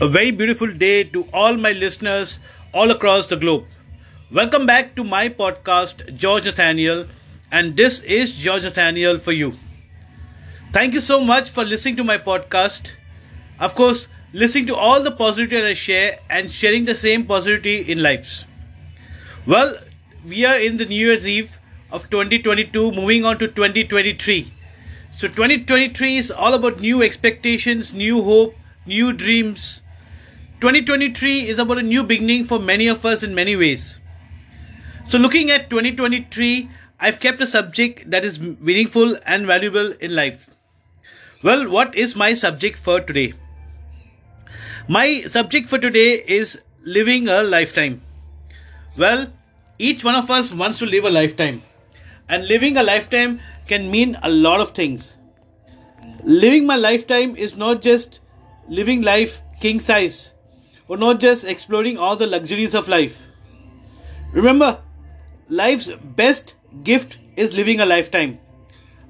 A very beautiful day to all my listeners all across the globe. Welcome back to my podcast, George Nathaniel, and this is George Nathaniel for you. Thank you so much for listening to my podcast. Of course, listening to all the positivity that I share and sharing the same positivity in lives. Well, we are in the New Year's Eve of 2022, moving on to 2023. So, 2023 is all about new expectations, new hope, new dreams. 2023 is about a new beginning for many of us in many ways. So, looking at 2023, I've kept a subject that is meaningful and valuable in life. Well, what is my subject for today? My subject for today is living a lifetime. Well, each one of us wants to live a lifetime, and living a lifetime can mean a lot of things. Living my lifetime is not just living life king size or not just exploring all the luxuries of life. Remember, life's best gift is living a lifetime.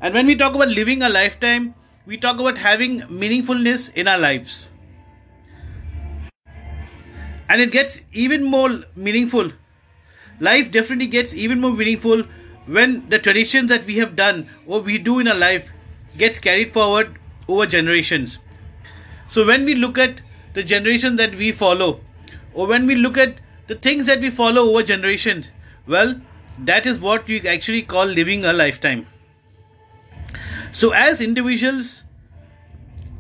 And when we talk about living a lifetime, we talk about having meaningfulness in our lives. And it gets even more meaningful. Life definitely gets even more meaningful when the traditions that we have done or we do in our life gets carried forward over generations. So when we look at the generation that we follow, or when we look at the things that we follow over generations, well, that is what we actually call living a lifetime. So as individuals,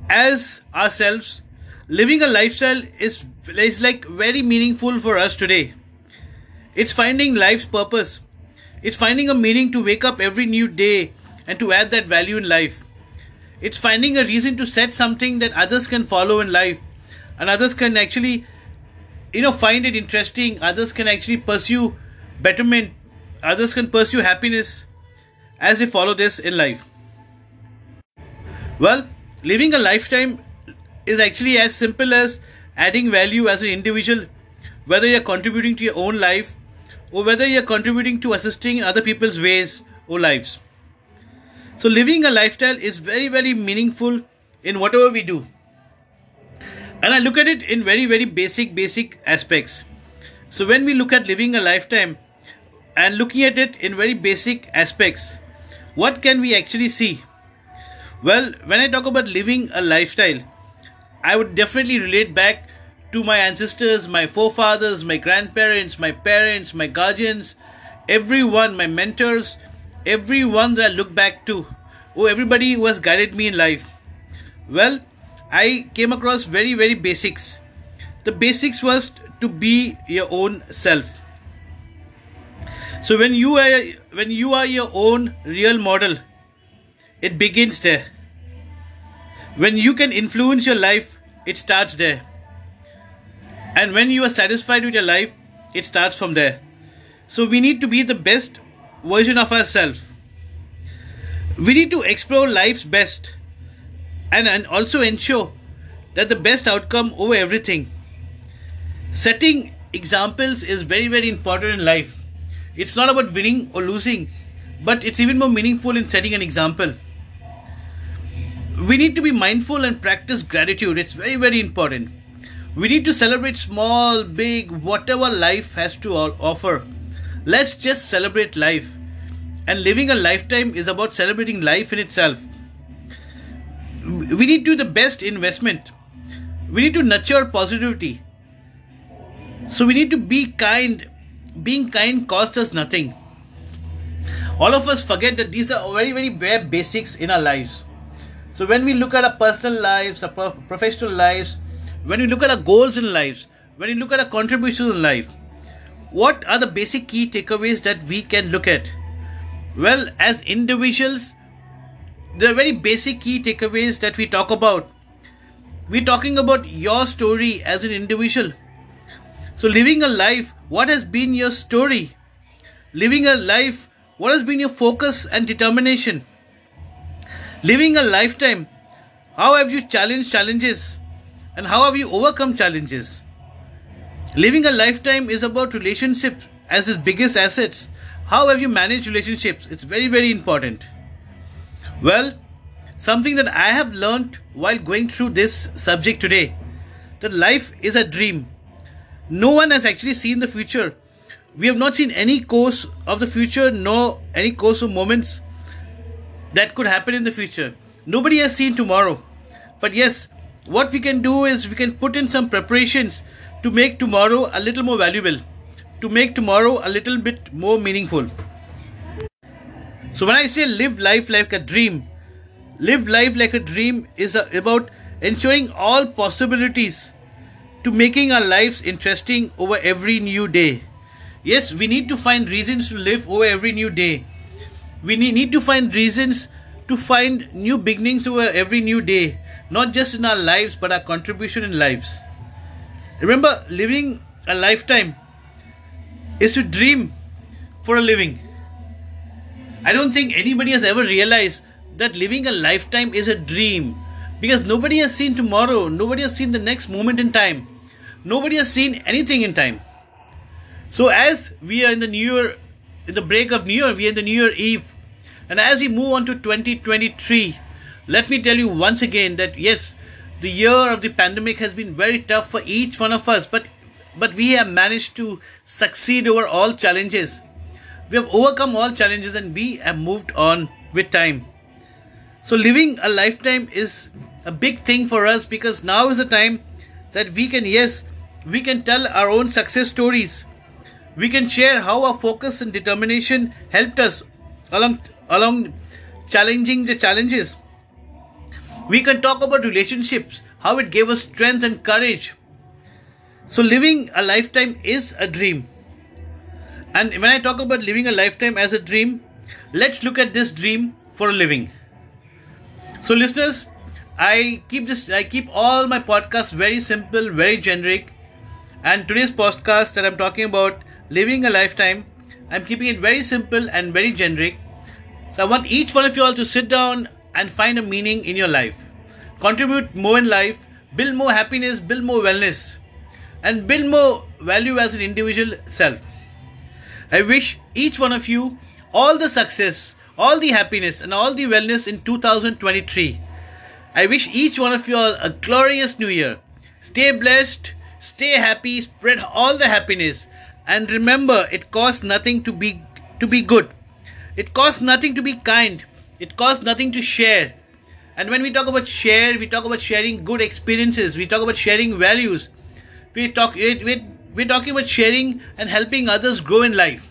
as ourselves, living a lifestyle is, is like very meaningful for us today. It's finding life's purpose. It's finding a meaning to wake up every new day and to add that value in life. It's finding a reason to set something that others can follow in life and others can actually, you know, find it interesting. Others can actually pursue betterment. Others can pursue happiness as they follow this in life. Well, living a lifetime is actually as simple as adding value as an individual, whether you're contributing to your own life or whether you're contributing to assisting other people's ways or lives. So, living a lifestyle is very, very meaningful in whatever we do. And I look at it in very, very basic, basic aspects. So, when we look at living a lifetime and looking at it in very basic aspects, what can we actually see? Well, when I talk about living a lifestyle, I would definitely relate back to my ancestors, my forefathers, my grandparents, my parents, my guardians, everyone, my mentors, everyone that I look back to, oh, everybody who has guided me in life. Well, I came across very, very basics. The basics was to be your own self. So when you are when you are your own real model, it begins there. When you can influence your life, it starts there. And when you are satisfied with your life, it starts from there. So we need to be the best version of ourselves. We need to explore life's best and, and also ensure that the best outcome over everything. Setting examples is very, very important in life. It's not about winning or losing, but it's even more meaningful in setting an example. We need to be mindful and practice gratitude. It's very, very important. We need to celebrate small, big, whatever life has to offer Let's just celebrate life. And living a lifetime is about celebrating life in itself. We need to do the best investment. We need to nurture positivity. So we need to be kind. Being kind costs us nothing. All of us forget that these are very, very bare basics in our lives. So when we look at our personal lives, our professional lives, when we look at our goals in lives, when we look at our contributions in life, what are the basic key takeaways that we can look at? Well, as individuals, there are very basic key takeaways that we talk about. We're talking about your story as an individual. So, living a life, what has been your story? Living a life, what has been your focus and determination? Living a lifetime, how have you challenged challenges? And how have you overcome challenges? Living a lifetime is about relationships as its biggest assets. How have you managed relationships? It's very, very important. Well, something that I have learned while going through this subject today. that life is a dream. No one has actually seen the future. We have not seen any course of the future, nor any course of moments that could happen in the future. Nobody has seen tomorrow. But yes, what we can do is we can put in some preparations to make tomorrow a little more valuable, to make tomorrow a little bit more meaningful. So when I say live life like a dream, live life like a dream is about ensuring all possibilities to making our lives interesting over every new day. Yes, we need to find reasons to live over every new day. We need to find reasons to find new beginnings over every new day, not just in our lives but our contribution in lives. Remember, living a lifetime is to dream for a living. I don't think anybody has ever realized that living a lifetime is a dream because nobody has seen tomorrow, nobody has seen the next moment in time, nobody has seen anything in time. So, as we are in the New Year, in the break of New Year, we are in the New Year Eve, and as we move on to 2023, let me tell you once again that yes, the year of the pandemic has been very tough for each one of us, but but we have managed to succeed over all challenges. We have overcome all challenges and we have moved on with time. So living a lifetime is a big thing for us because now is the time that we can yes, we can tell our own success stories. We can share how our focus and determination helped us along along challenging the challenges. We can talk about relationships, how it gave us strength and courage. So, living a lifetime is a dream. And when I talk about living a lifetime as a dream, let's look at this dream for a living. So, listeners, I keep this, I keep all my podcasts very simple, very generic. And today's podcast that I'm talking about, living a lifetime, I'm keeping it very simple and very generic. So I want each one of you all to sit down and find a meaning in your life. Contribute more in life, build more happiness, build more wellness, and build more value as an individual self. I wish each one of you all the success, all the happiness, and all the wellness in 2023. I wish each one of you all a glorious new year. Stay blessed, stay happy, spread all the happiness, and remember it costs nothing to be to be good. It costs nothing to be kind. It costs nothing to share. And when we talk about share, we talk about sharing good experiences. We talk about sharing values. We talk we're, we're talking about sharing and helping others grow in life.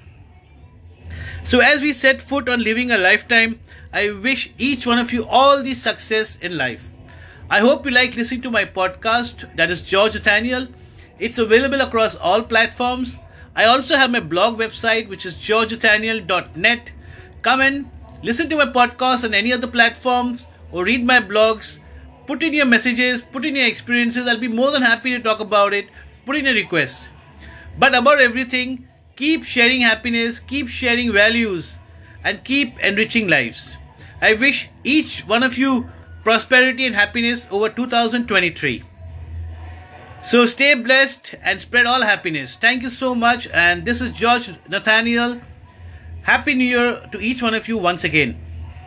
So as we set foot on living a lifetime, I wish each one of you all the success in life. I hope you like listening to my podcast. That is George Nathaniel. It's available across all platforms. I also have my blog website, which is georgenathaniel.net. Come in, listen to my podcast on any other platforms, or read my blogs. Put in your messages, put in your experiences. I'll be more than happy to talk about it. Put in your request. But about everything, keep sharing happiness, keep sharing values, and keep enriching lives. I wish each one of you prosperity and happiness over 2023. So stay blessed and spread all happiness. Thank you so much. And this is George Nathaniel Happy New Year to each one of you once again.